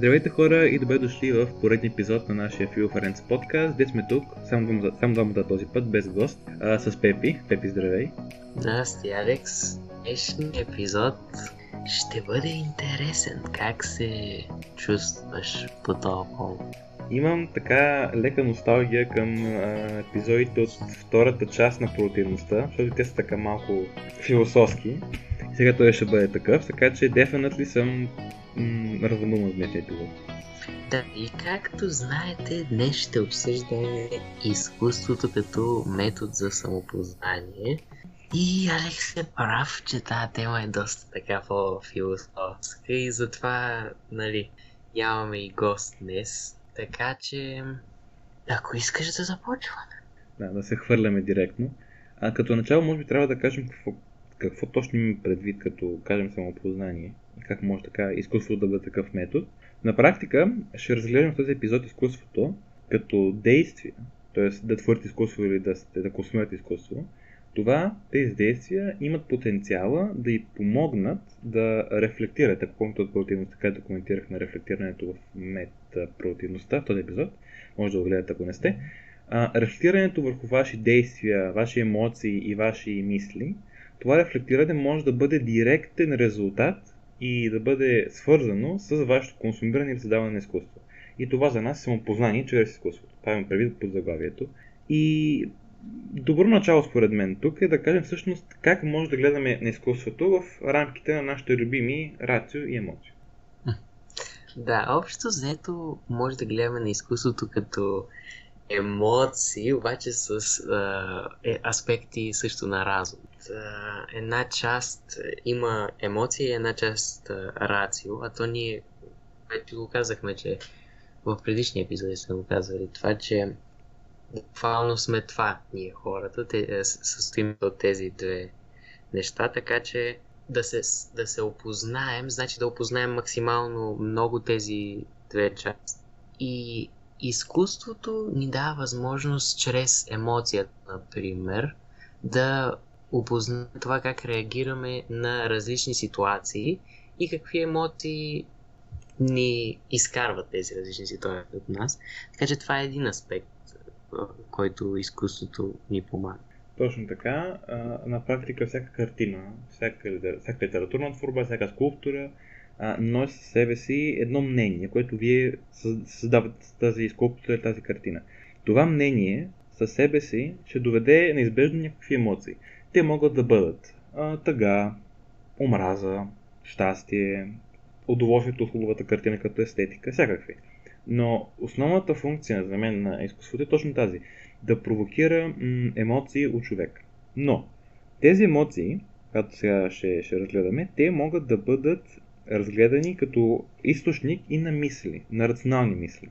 Здравейте хора и добре дошли в поредния епизод на нашия Feel Friends подкаст. Де сме тук, само двамата, само този път, без гост, а, с Пепи. Пепи, здравей. Здрасти, Алекс. Днешният епизод ще бъде интересен. Как се чувстваш по този повод? Имам така лека носталгия към а, епизодите от втората част на противността, защото те са така малко философски. Сега той ще бъде такъв, така че definitely съм м- в днешния епизод. Да, и както знаете, днес ще обсъждаме изкуството като метод за самопознание. И Алекс е прав, че тази тема е доста така по-философска и затова, нали, нямаме и гост днес. Така че, ако искаш да започваме. Да, да се хвърляме директно. А като начало, може би трябва да кажем какво, какво точно имаме предвид, като кажем самопознание и как може така изкуството да бъде такъв метод. На практика ще разгледам в този епизод изкуството като действие, т.е. да творите изкуство или да, да консумирате изкуство. Това, тези действия имат потенциала да й помогнат да рефлектират, ако помните от противността, където коментирахме рефлектирането в метапротивността в този епизод, може да го гледате ако не сте. А, рефлектирането върху ваши действия, ваши емоции и ваши мисли, това рефлектиране може да бъде директен резултат и да бъде свързано с вашето консумиране или създаване на изкуство. И това за нас е самопознание чрез изкуството. Правим предвид под заглавието. И добро начало според мен тук е да кажем всъщност как може да гледаме на изкуството в рамките на нашите любими рацио и емоции. Да, общо взето може да гледаме на изкуството като емоции, обаче с а, е, аспекти също на разум. А, една част има емоции една част а, рацио, а то ние вече го казахме, че в предишния епизод сме го казали това, че буквално сме това ние хората, те, състоим от тези две неща, така че да се, да се опознаем, значи да опознаем максимално много тези две части. И изкуството ни дава възможност чрез емоцията, например, да опознаем това как реагираме на различни ситуации и какви емоции ни изкарват тези различни ситуации от нас. Така че това е един аспект, който изкуството ни помага. Точно така. На практика всяка картина, всяка, всяка литературна творба, всяка скулптура носи със себе си едно мнение, което вие създавате с тази скулптура, тази картина. Това мнение със себе си ще доведе неизбежно някакви емоции. Те могат да бъдат а, тъга, омраза, щастие, удоволствието от хубавата картина като естетика, всякакви. Но основната функция за мен на изкуството е точно тази да провокира м- емоции у човек. Но тези емоции, както сега ще, ще разгледаме, те могат да бъдат разгледани като източник и на мисли, на рационални мисли.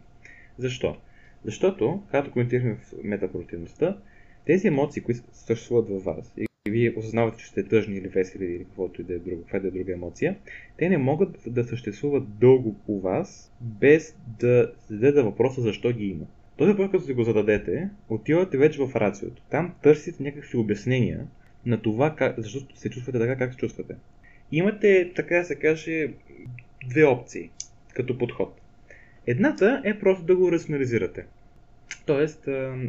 Защо? Защото, както коментирахме в метапротивността, тези емоции, които съществуват във вас вие осъзнавате, че сте тъжни или весели или каквото и да е друго, каква да е друга емоция, те не могат да съществуват дълго у вас, без да зададе въпроса защо ги има. Този въпрос, като си го зададете, отивате вече в рациото. Там търсите някакви обяснения на това, как, защо се чувствате така, как се чувствате. Имате, така да се каже, две опции като подход. Едната е просто да го рационализирате. Тоест,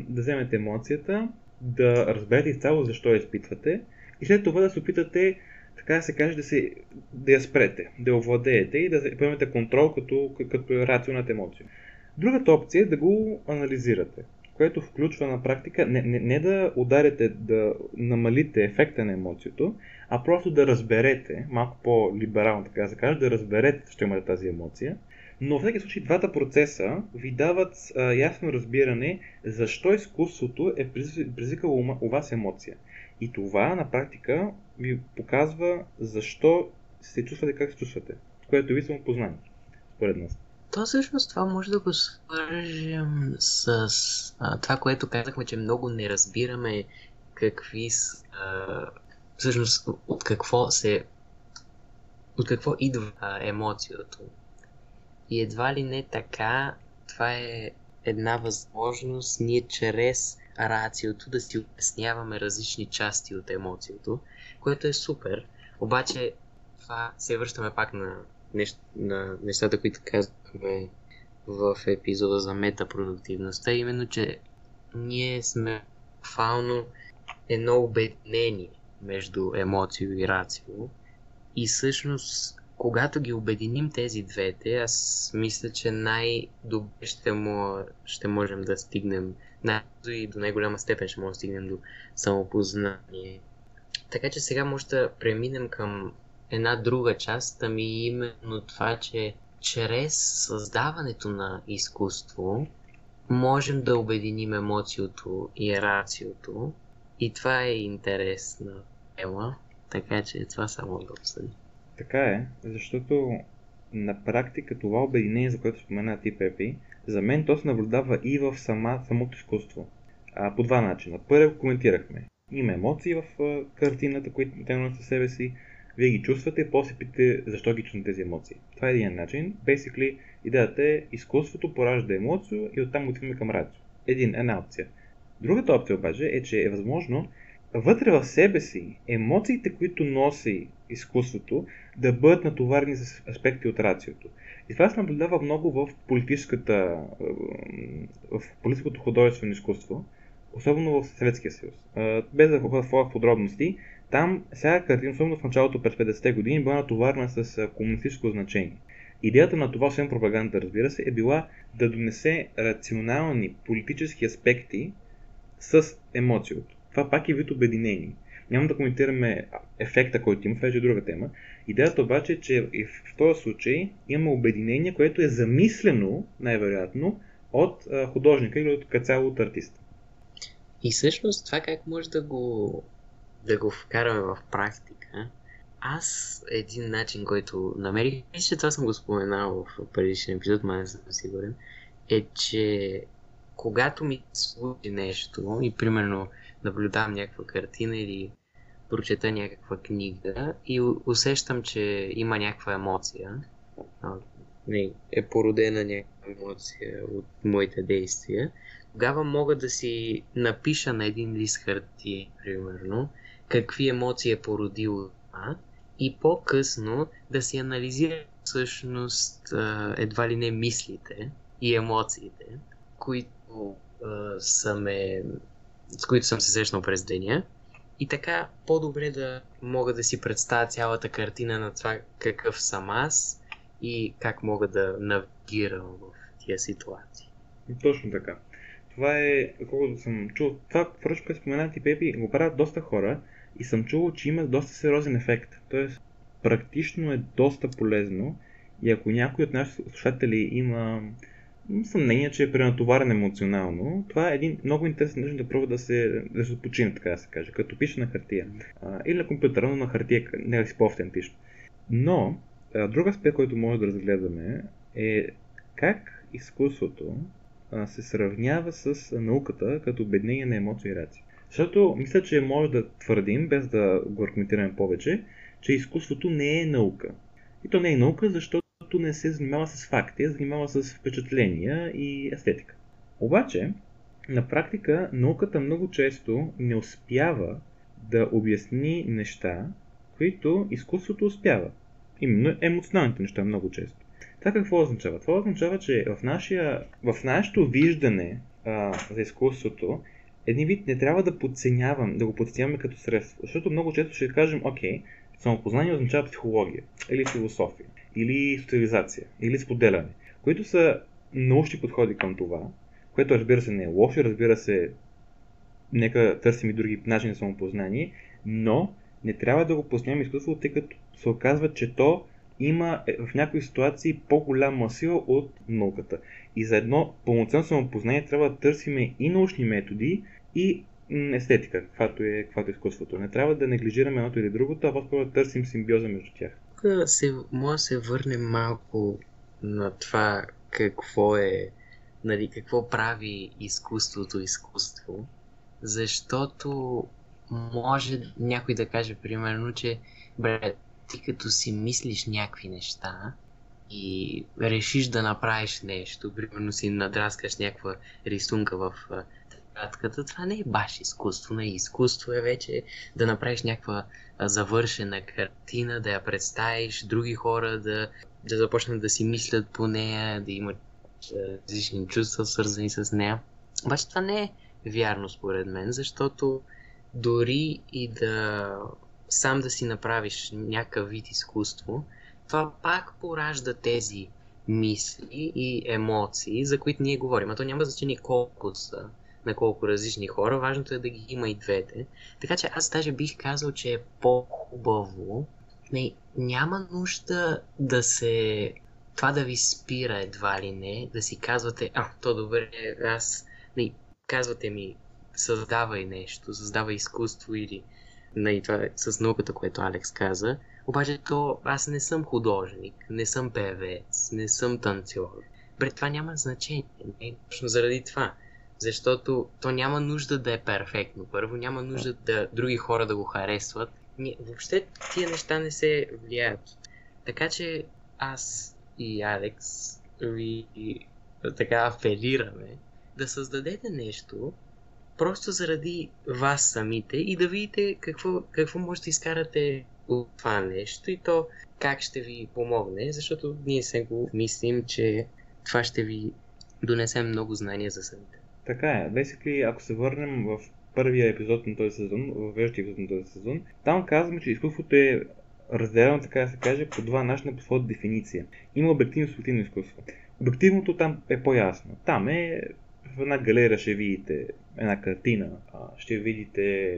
да вземете емоцията, да разберете изцяло защо я изпитвате и след това да се опитате, така да се каже, да, се, да я спрете, да я овладеете и да поемете контрол като, като е рационалната емоция. Другата опция е да го анализирате, което включва на практика не, не, не да ударите, да намалите ефекта на емоцията, а просто да разберете, малко по-либерално така да се каже, да разберете, що имате тази емоция, но в всеки случай двата процеса ви дават а, ясно разбиране защо изкуството е предизвикало у вас емоция. И това на практика ви показва защо се чувствате как се чувствате, което ви самопознание, според нас. То всъщност това може да го свържем с а, това, което казахме, че много не разбираме какви с, всъщност от какво се от какво идва емоцията. И едва ли не така, това е една възможност ние чрез рациото да си обясняваме различни части от емоцията, което е супер. Обаче това се връщаме пак на нещ, на нещата, които казахме в епизода за метапродуктивността, именно, че ние сме фално едно обединение между емоцио и рацио. И всъщност, когато ги обединим тези двете, аз мисля, че най-добре ще, му, ще можем да стигнем най- и до най-голяма степен ще можем да стигнем до самопознание. Така че сега може да преминем към една друга част, ами именно това, че чрез създаването на изкуство можем да обединим емоциото и рациото. И това е интересна тема, така че това само да обсъдим. Така е, защото на практика това обединение, за което спомена ти, Пепи, за мен то се наблюдава и в сама, самото изкуство. А, по два начина. Първо коментирахме. Има емоции в а, картината, които те носят със себе си. Вие ги чувствате, после питате защо ги чувствате тези емоции. Това е един начин. Basically, идеята е изкуството поражда емоция и оттам отиваме към рацио. Един, една опция. Другата опция обаче е, че е възможно вътре в себе си емоциите, които носи изкуството, да бъдат натоварени с аспекти от рациото. И това се наблюдава много в политическата, в политическото художествено изкуство, особено в Съветския съюз. Без да ходя в подробности, там всяка картина, особено в началото през 50-те години, била натоварена с комунистическо значение. Идеята на това, освен пропаганда, разбира се, е била да донесе рационални политически аспекти с емоцията. Това пак е вид обединение. Няма да коментираме ефекта, който има, това е друга тема. Идеята обаче е, че и в този случай имаме обединение, което е замислено, най-вероятно, от художника или от цяло от артиста. И всъщност това как може да го, да го вкараме в практика, аз един начин, който намерих, и че това съм го споменал в предишния епизод, но не съм сигурен, е, че когато ми случи нещо и примерно наблюдавам някаква картина или прочета някаква книга и усещам, че има някаква емоция, не, е породена някаква емоция от моите действия, тогава мога да си напиша на един лист хартия, примерно, какви емоции е породило това и по-късно да си анализира всъщност едва ли не мислите и емоциите, които са ме с които съм се срещнал през деня. И така по-добре да мога да си представя цялата картина на това какъв съм аз и как мога да навигирам в тия ситуации. Точно така. Това е, колкото съм чул, това, впрочем, което спомена ти, Пепи, го правят доста хора и съм чул, че има доста сериозен ефект. Тоест, практично е доста полезно и ако някой от нашите слушатели има съмнение, че е пренатоварен емоционално, това е един много интересен начин да пробва да се, да се почине, така да се каже, като пише на хартия. А, или на компютъра, но на хартия, не да си по-автентично. Но, а, друг аспект, който може да разгледаме е как изкуството а, се сравнява с науката като обеднение на емоции и рации. Защото мисля, че може да твърдим, без да го аргументираме повече, че изкуството не е наука. И то не е наука, защото защото не се занимава с факти, а занимава с впечатления и естетика. Обаче, на практика науката много често не успява да обясни неща, които изкуството успява. Именно емоционалните неща много често. Това какво означава? Това означава, че в, нашия, в нашето виждане а, за изкуството, един вид не трябва да подценявам, да го подценяваме като средство. Защото много често ще кажем, окей, самопознание означава психология или философия или социализация, или споделяне, които са научни подходи към това, което разбира се не е лошо, разбира се, нека търсим и други начини на самопознание, но не трябва да го познаваме изкуството, тъй като се оказва, че то има е, в някои ситуации по-голяма сила от науката. И за едно пълноценно самопознание трябва да търсиме и научни методи, и естетика, каквато е, каквато е изкуството. Не трябва да неглижираме едното или другото, а по-скоро да търсим симбиоза между тях се, може да се върнем малко на това какво е, нали, какво прави изкуството изкуство, защото може някой да каже, примерно, че бре, ти като си мислиш някакви неща и решиш да направиш нещо, примерно си надраскаш някаква рисунка в кратката, това не е баш изкуство. Не изкуство е вече да направиш някаква завършена картина, да я представиш, други хора да да започнат да си мислят по нея, да имат различни чувства, свързани с нея. Обаче това не е вярно според мен, защото дори и да сам да си направиш някакъв вид изкуство, това пак поражда тези мисли и емоции, за които ние говорим. А то няма значение колко са, на колко различни хора, важното е да ги има и двете. Така че аз даже бих казал, че е по-хубаво. Не, няма нужда да се... Това да ви спира едва ли не, да си казвате, а, то добре, аз... Не, казвате ми, създавай нещо, създавай изкуство или не, това е с науката, което Алекс каза. Обаче то аз не съм художник, не съм певец, не съм танцор. Бре, това няма значение. Не, точно заради това. Защото то няма нужда да е перфектно. Първо няма нужда да други хора да го харесват. Не, въобще тия неща не се влияят. Така че аз и Алекс ви така апелираме да създадете нещо, просто заради вас самите и да видите какво, какво може да изкарате от това нещо и то как ще ви помогне, защото ние се го мислим, че това ще ви донесе много знания за самите. Така е. Basically, ако се върнем в първия епизод на този сезон, в веждия епизод на този сезон, там казваме, че изкуството е разделено, така да се каже, по два начина по своята дефиниция. Има обективно и субективно изкуство. Обективното там е по-ясно. Там е в една галерия ще видите една картина, ще видите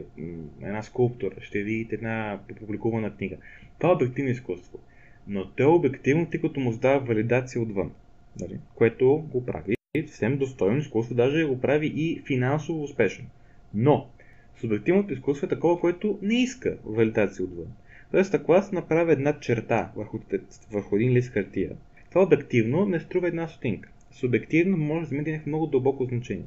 една скулптура, ще видите една публикувана книга. Това е обективно изкуство. Но то е обективно, тъй като му дава валидация отвън, нали? което го прави съвсем достойно изкуство, даже го прави и финансово успешно. Но субективното изкуство е такова, което не иска валидация отвън. Тоест, ако аз направя една черта върху, върху един лист хартия, това обективно не струва една стотинка субективно може да има много дълбоко значение.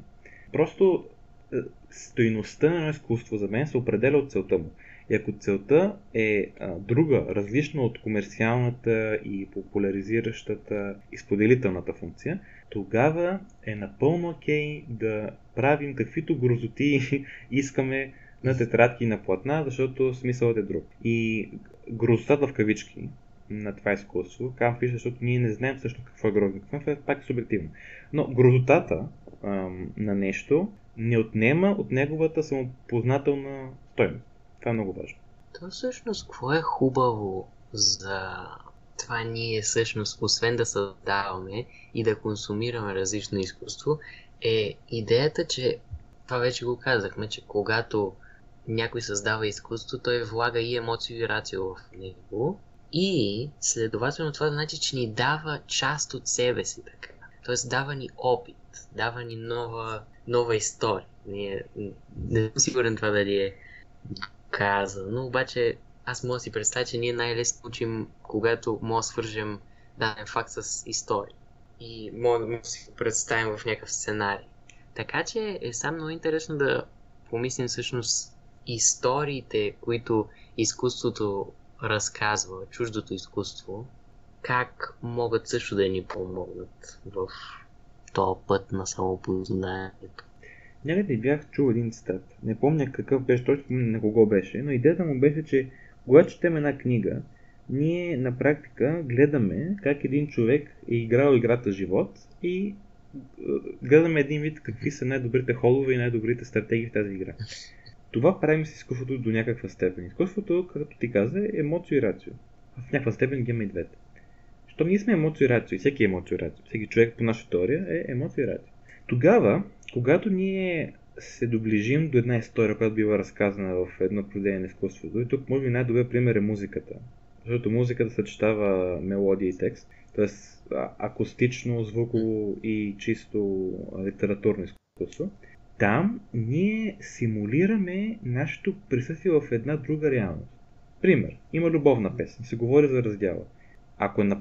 Просто е, стоиността на изкуство за мен се определя от целта му. И ако целта е а, друга, различна от комерциалната и популяризиращата и споделителната функция, тогава е напълно окей да правим каквито грозоти искаме на тетрадки и на платна, защото смисълът е друг. И грозотата в кавички, на това изкуство. Казвам фиш, защото ние не знаем също какво е грозно, какво е пак е субективно. Но грозотата ам, на нещо не отнема от неговата самопознателна стойност. Това е много важно. То всъщност, какво е хубаво за това ние всъщност, освен да създаваме и да консумираме различно изкуство, е идеята, че това вече го казахме, че когато някой създава изкуство, той влага и емоции и рацио в него и следователно това значи, че ни дава част от себе си така. Тоест дава ни опит, дава ни нова, нова история. Ние, не съм сигурен това дали е казано, обаче аз мога да си представя, че ние най-лесно учим, когато мога да свържем даден факт с история. И мога да си го представим в някакъв сценарий. Така че е сам много интересно да помислим всъщност историите, които изкуството разказва чуждото изкуство, как могат също да ни помогнат в този път на самопознанието. Някъде бях чул един цитат. Не помня какъв беше точно, на кого беше, но идеята му беше, че когато четем една книга, ние на практика гледаме как един човек е играл играта живот и е, гледаме един вид какви са най-добрите холове и най-добрите стратегии в тази игра. Това правим с изкуството до някаква степен. Изкуството, както ти каза, е емоцио и рацио. В някаква степен ги има и двете. Щом ние сме емоцио и рацио, и всеки е емоцио и рацио, всеки човек по наша теория е емоцио и рацио. Тогава, когато ние се доближим до една история, която бива разказана в едно произведение на изкуството, и тук може би най-добър пример е музиката. Защото музиката съчетава мелодия и текст, т.е. акустично, звуково и чисто литературно изкуство там ние симулираме нашето присъствие в една друга реалност. Пример, има любовна песен, се говори за раздяла. Ако е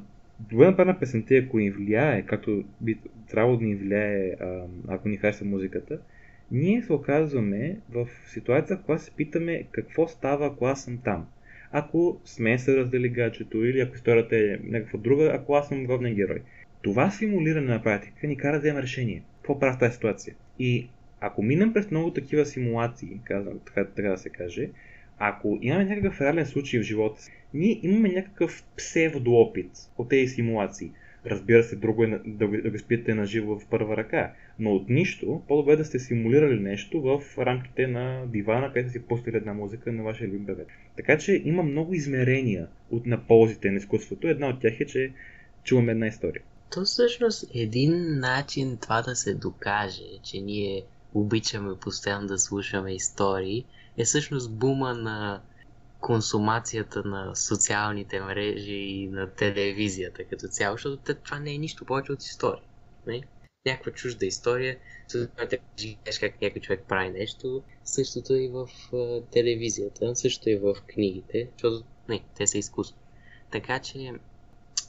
на добре направена песента, ако ни влияе, както би трябвало да ни влияе, ако ни харесва музиката, ние се оказваме в ситуация, в която се питаме какво става, ако аз съм там. Ако сме се раздели гаджето или ако историята е някаква друга, ако аз съм главен герой. Това симулиране на практика ни кара да вземем решение. Какво правя в тази ситуация? И ако минем през много такива симулации, казвам, така, така да се каже, Ако имаме някакъв реален случай в живота си, ние имаме някакъв псевдоопит от тези симулации. Разбира се, друго е да го, да го спитате на живо в първа ръка, но от нищо, по-добре да сте симулирали нещо в рамките на дивана, където си пустили една музика на вашия любим бебе. Така че има много измерения от, на ползите на изкуството. Една от тях е, че чуваме една история. То всъщност един начин това да се докаже, че ние обичаме постоянно да слушаме истории, е всъщност бума на консумацията на социалните мрежи и на телевизията като цяло, защото това не е нищо повече от история. Не? Някаква чужда история, за да живееш как някой човек прави нещо, същото и в телевизията, също и в книгите, защото не, те са изкуство. Така че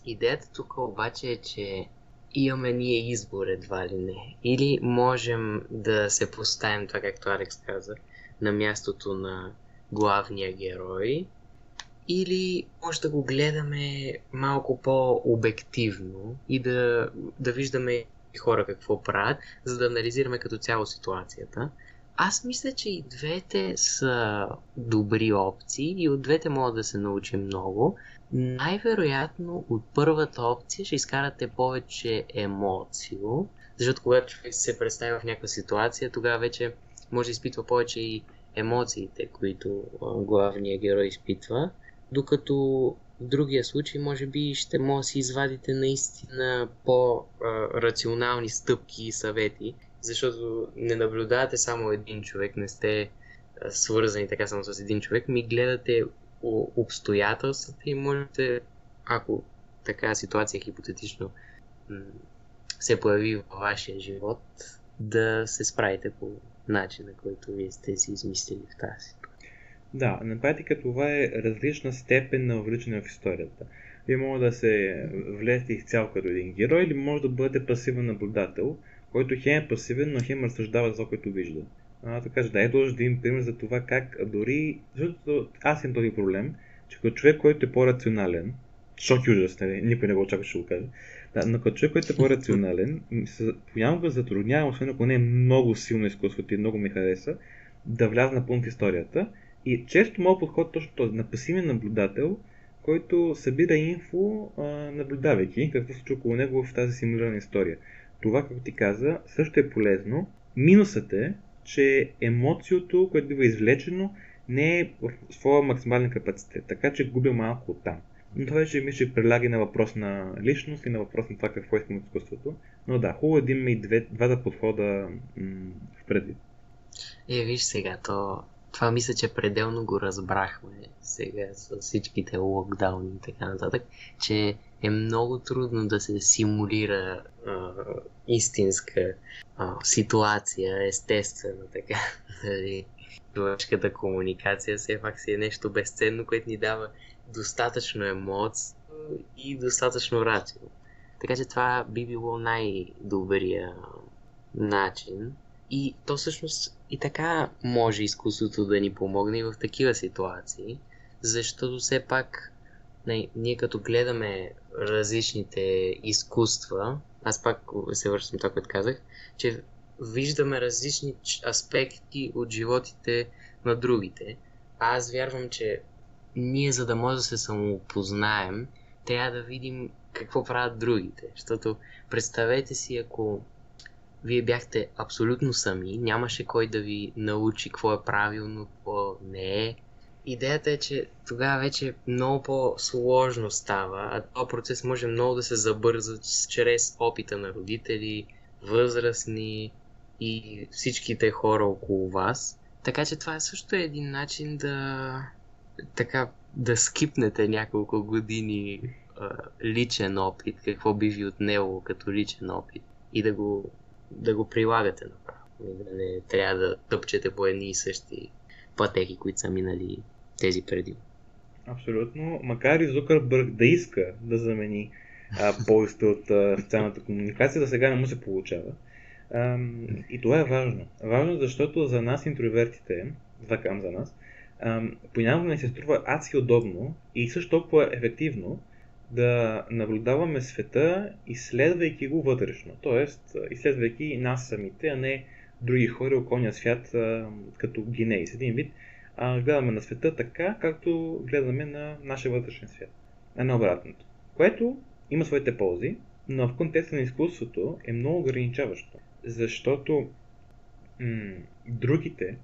идеята тук обаче е, че имаме ние избор едва ли не. Или можем да се поставим, това както Алекс каза, на мястото на главния герой, или може да го гледаме малко по-обективно и да, да виждаме хора какво правят, за да анализираме като цяло ситуацията. Аз мисля, че и двете са добри опции и от двете могат да се научим много. Най-вероятно от първата опция ще изкарате повече емоцио, защото когато човек се представя в някаква ситуация, тогава вече може да изпитва повече и емоциите, които главният герой изпитва, докато в другия случай може би ще може да си извадите наистина по-рационални стъпки и съвети, защото не наблюдавате само един човек, не сте свързани така само с един човек, ми гледате обстоятелствата и можете, ако така ситуация хипотетично се появи във вашия живот, да се справите по начина, който вие сте си измислили в тази. Да, на практика това е различна степен на увличане в историята. Вие може да се влезете изцяло като един герой или може да бъдете пасивен наблюдател, който хем е пасивен, но хем разсъждава за това, което вижда. А, така че да, е да един пример за това как дори, защото аз имам този проблем, че като човек, който е по-рационален, шок и ужас, нали? никой не го очаква, ще го кажа, да, но като човек, който е по-рационален, понякога затруднява, освен ако не е много силно изкуството и много ми хареса, да вляза напълно в историята. И често моят подход точно този, на пасивен наблюдател, който събира инфо, наблюдавайки какво се случва около него в тази симулирана история. Това, както ти каза, също е полезно. Минусът е, че емоцията, което бива извлечено, не е в своя максимален капацитет, така че губя малко от там. Но това вече ми ще преляги на въпрос на личност и на въпрос на това какво искам от изкуството. Но да, хубаво е да имаме и две, двата подхода м- в предвид. Е, виж сега, то, това мисля, че пределно го разбрахме сега с всичките локдауни и така нататък, че е много трудно да се симулира а, истинска а, ситуация, естествено така. Нали? Човешката комуникация все пак си е нещо безценно, което ни дава достатъчно емоции и достатъчно рацио. Така че това би било най-добрия начин. И то всъщност и така може изкуството да ни помогне и в такива ситуации, защото все пак ние като гледаме различните изкуства, аз пак се връщам това, което казах, че виждаме различни аспекти от животите на другите. Аз вярвам, че ние за да може да се самоопознаем, трябва да видим какво правят другите. Защото представете си, ако вие бяхте абсолютно сами, нямаше кой да ви научи какво е правилно, какво не е. Идеята е, че тогава вече много по-сложно става, а този процес може много да се забърза чрез опита на родители, възрастни и всичките хора около вас. Така че това е също един начин да така да скипнете няколко години а, личен опит, какво би ви отнело като личен опит и да го, да го прилагате направо. Да не трябва да тъпчете по едни и същи пътеки, които са минали тези преди. Абсолютно. Макар и Зукърбърг да иска да замени повечето от а, социалната комуникация, да сега не му се получава. А, и това е важно. Важно, защото за нас, интровертите, това казвам за нас, понякога не се струва адски удобно и също толкова ефективно да наблюдаваме света, изследвайки го вътрешно. Тоест, изследвайки нас самите, а не други хора, околния свят, като гинеи. С един вид, а, гледаме на света така, както гледаме на нашия вътрешен свят. А не обратното. Което има своите ползи, но в контекста на изкуството е много ограничаващо. Защото м- другите,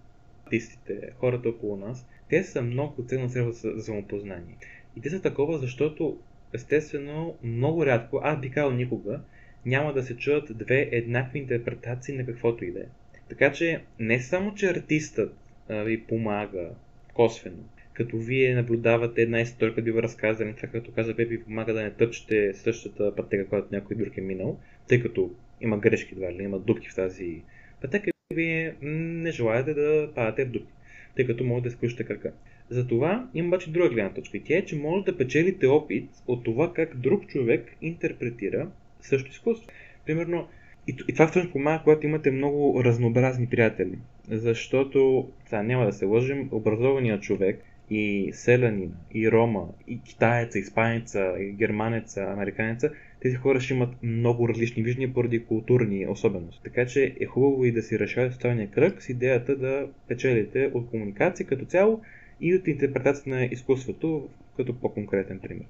артистите, хората около нас, те са много ценно средство за самопознание. И те са такова, защото естествено много рядко, аз би казал никога, няма да се чуят две еднакви интерпретации на каквото и да е. Така че не само, че артистът ви помага косвено, като вие наблюдавате една история, като ви го разказали, това като каза Пепи, помага да не тъпчете същата пътека, която някой друг е минал, тъй като има грешки, това ли, има дупки в тази пътека вие не желаете да падате в дупки, тъй като може да изключите крака. Затова има обаче друга гледна точка и тя е, че може да печелите опит от това как друг човек интерпретира също изкуство. Примерно, и, и това всъщност помага, когато имате много разнообразни приятели. Защото, сега няма да се лъжим, образованият човек и селянина, и рома, и китаеца, испанеца, и германеца, американеца, тези хора ще имат много различни виждания поради културни особености. Така че е хубаво и да си решавате социалния кръг с идеята да печелите от комуникация като цяло и от интерпретация на изкуството като по-конкретен пример.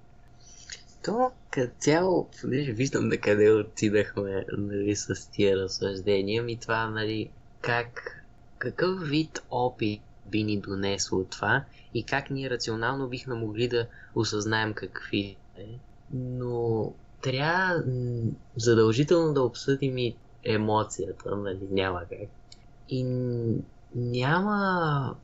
То като цяло, понеже виждам на къде отидахме нали, с тия разсъждения, ми това, нали, как, какъв вид опит би ни донесло това и как ние рационално бихме могли да осъзнаем какви е. Но трябва задължително да обсъдим и емоцията, нали, няма как. И няма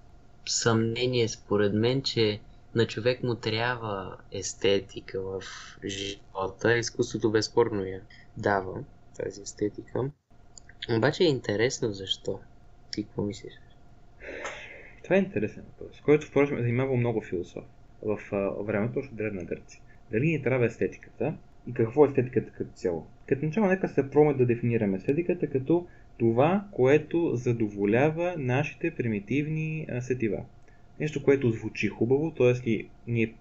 съмнение според мен, че на човек му трябва естетика в живота. Изкуството безспорно я дава тази естетика. Обаче е интересно защо. Ти какво мислиш? Това е интересен въпрос, който впрочем е занимава много философ в а, времето още древна Гърция. Дали ни трябва естетиката и какво е естетиката като цяло? Като начало нека се пробваме да дефинираме естетиката като това, което задоволява нашите примитивни сетива нещо, което звучи хубаво, т.е. ни е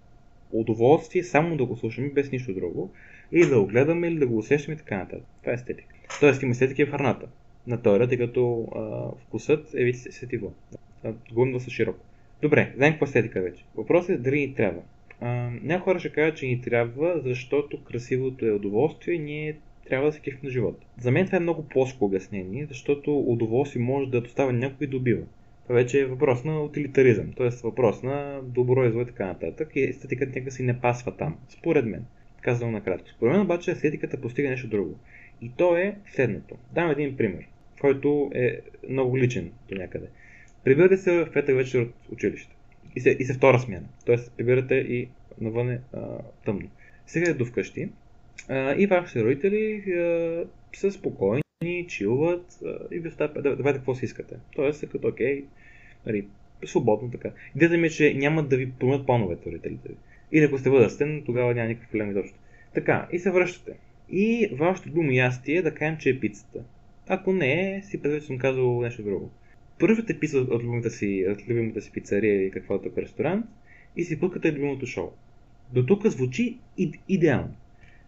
удоволствие само да го слушаме без нищо друго, или да го гледаме, или да го усещаме и така нататък. Това е естетика. Тоест има естетика в храната. На теория, тъй като а, вкусът е вид сетиво. Говорим доста широко. Добре, знаем какво е естетика вече. Въпросът е дали ни трябва. А, някои хора ще кажат, че ни трябва, защото красивото е удоволствие и ние трябва да се кефим на живота. За мен това е много плоско обяснение, защото удоволствие може да доставя някой и добива. Това вече е въпрос на утилитаризъм, т.е. въпрос на добро и зло и така нататък. И естетиката някак си не пасва там, според мен. Казвам накратко. Според мен обаче естетиката постига нещо друго. И то е следното. Дам един пример, който е много личен до някъде. Прибирате се в петък вечер от училище. И се, и се втора смяна. Тоест, прибирате и навън е а, тъмно. Сега е до вкъщи а, и вашите родители а, са спокойни ни чилват и ви оставят, да, давайте какво си искате. Тоест, като окей, нали, свободно така. Идеята ми е, че няма да ви променят плановете родителите ви. Или ако сте възрастен, тогава няма никакъв проблем изобщо. Така, и се връщате. И вашето любимо ястие е да кажем, че е пицата. Ако не, си представете, че съм казал нещо друго. Първата пица от любимата си, от любимата си пицария или каквото е ресторант и си пускате любимото шоу. До тук звучи идеално.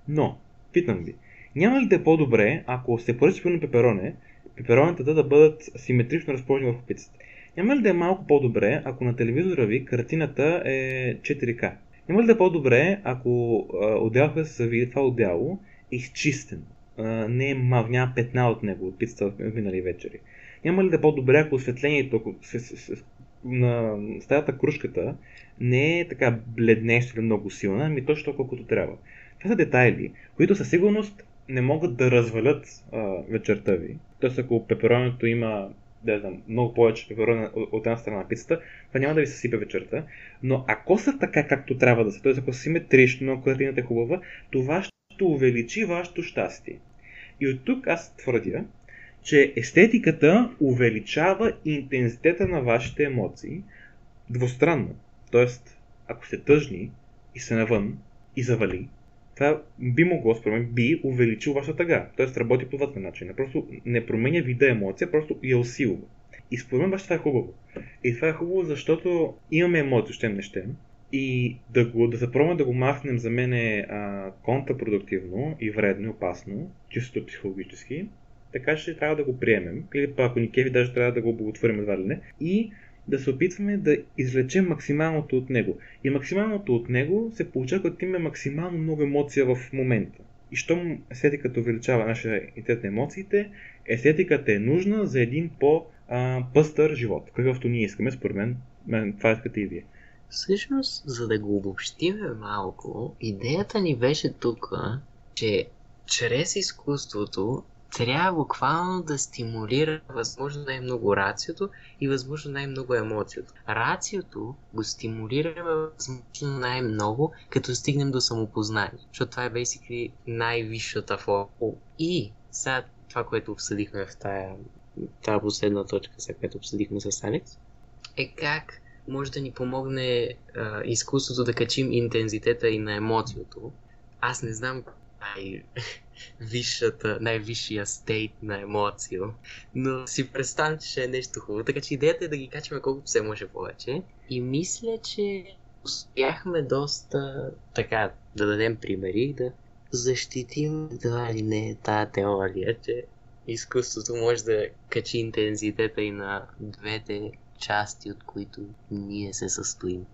Но, питам ви, няма ли да е по-добре, ако се поръча пълно пепероне, пеперонетата да бъдат симетрично разположени върху пицата? Няма ли да е малко по-добре, ако на телевизора ви картината е 4K? Няма ли да е по-добре, ако отделът се види това отдяло е изчистен? не е мав, няма петна от него от пицата в минали вечери. Няма ли да е по-добре, ако осветлението на стаята кружката не е така бледнеща или много силна, ами точно колкото трябва. Това са детайли, които със сигурност не могат да развалят а, вечерта ви. Тоест ако пепероното има да знам, много повече пеперони от една страна на пицата, това няма да ви се сипе вечерта. Но ако са така както трябва да са, т.е. ако са симетрично, ако картината е хубава, това ще увеличи вашето щастие. И от тук аз твърдя, че естетиката увеличава интензитета на вашите емоции двустранно. Тоест, ако сте тъжни и се навън и завали, това би могло, според мен, би увеличил вашата тъга. Тоест работи по двата начина. Просто не променя вида емоция, просто я усилва. И според мен това е хубаво. И това е хубаво, защото имаме емоции, ще не ще. И да, го, да запробваме да го махнем за мен е а, контрапродуктивно и вредно и опасно, чисто психологически. Така че трябва да го приемем. Или пък ако ни кеви, даже трябва да го благотворим едва ли не. И да се опитваме да извлечем максималното от него. И максималното от него се получава, като имаме максимално много емоция в момента. И щом естетиката увеличава нашия интелект на емоциите, естетиката е нужна за един по-пъстър живот, какъвто ние искаме, според мен това искате и вие. Всъщност, за да го обобщиме малко, идеята ни беше тук, че чрез изкуството трябва буквално да стимулира възможно най-много рациото и възможно най-много емоцията. Рациото го стимулираме възможно най-много, като стигнем до самопознание, защото това е basically най-висшата форма. И сега това, което обсъдихме в тая, тая последна точка, сега, която обсъдихме с Алекс, е как може да ни помогне а, изкуството да качим интензитета и на емоцията. Аз не знам най- висшата, най-висшия стейт на емоция. Но си представям, че ще е нещо хубаво. Така че идеята е да ги качваме колкото се може повече. И мисля, че успяхме доста така да дадем примери, да защитим това или не тази теория, че изкуството може да качи интензитета и на двете части, от които ние се състоим.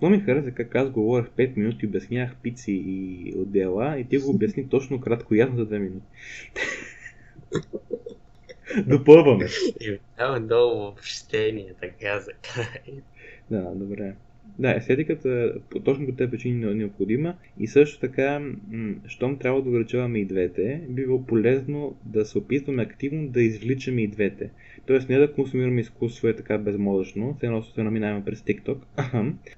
Много ми хареса как аз говорех 5 минути, обяснявах пици и отдела и ти го обясни точно кратко и ясно за 2 минути. Допълваме. Няма много общение, така за край. Да, добре. Да, естетиката точно по тези причини е необходима и също така, щом трябва да увеличаваме и двете, би било полезно да се опитваме активно да извличаме и двете. Тоест не да консумираме изкуство е така безмозъчно, все едно се наминаваме през TikTok,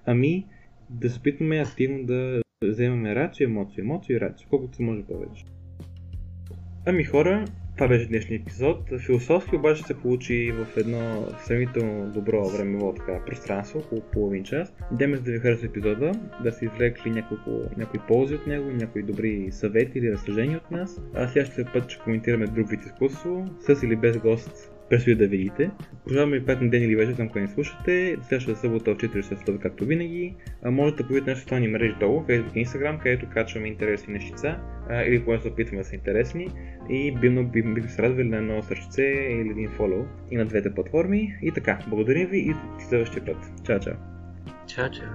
ами да се опитваме активно да вземаме рацио, емоция, емоция и рацио, колкото се може повече. Ами хора, това беше днешния епизод. Философски обаче се получи в едно сравнително добро времево така, пространство, около половин час. Идеме да ви хареса епизода, да се извлекли няколко, някои ползи от него, някои добри съвети или разсъждения от нас. А следващия път ще коментираме друг вид изкуство, с или без гост предстои да видите. Пожелавам ви приятен ден или вечер там, когато ни слушате. Следващата събота в 4 часа, както винаги. А, може да погледнете нашите социални мрежи долу, Facebook и Instagram, където качваме интересни нещица или когато се опитваме да са интересни. И бивно бихме би се радвали на едно сърчце или един фоллоу и на двете платформи. И така, благодарим ви и следващия път. Чао, чао! Чао, чао!